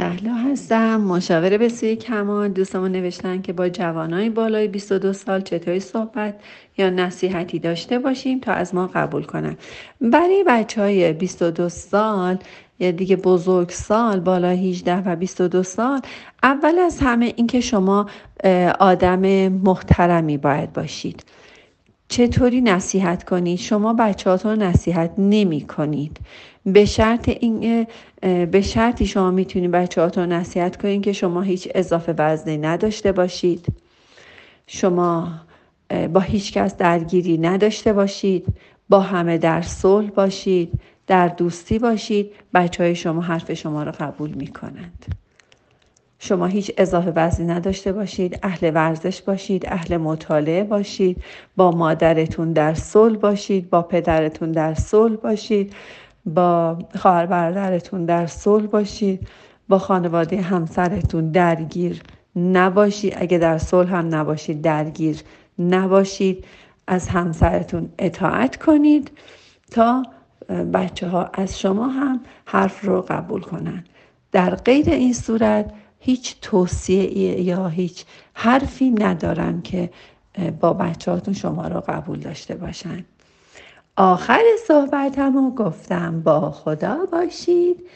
اهلا هستم. مشاوره به سوی کمال. دوستمون نوشتن که با جوانای بالای 22 سال چطوری صحبت یا نصیحتی داشته باشیم تا از ما قبول کنن. برای بچه های 22 سال یا دیگه بزرگ سال بالا 18 و 22 سال اول از همه اینکه شما آدم محترمی باید باشید. چطوری نصیحت کنید؟ شما بچهاتون نصیحت نمی کنید به شرط این به شرطی شما می‌تونید بچهاتون نصیحت کنید که شما هیچ اضافه وزنی نداشته باشید. شما با هیچ کس درگیری نداشته باشید. با همه در صلح باشید در دوستی باشید. بچه های شما حرف شما را قبول می کنند. شما هیچ اضافه وزنی نداشته باشید اهل ورزش باشید اهل مطالعه باشید با مادرتون در صلح باشید با پدرتون در صلح باشید با خواهر برادرتون در صلح باشید با خانواده همسرتون درگیر نباشید. اگه در صلح هم نباشید درگیر نباشید. از همسرتون اطاعت کنید تا بچه ها از شما هم حرف رو قبول کنند در غیر این صورت هیچ توصیه یا هیچ حرفی ندارن که با بچهاتون شما رو قبول داشته باشن. آخر صحبتمو گفتم با خدا باشید.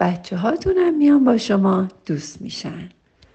بچه هاتونم میان با شما دوست میشن.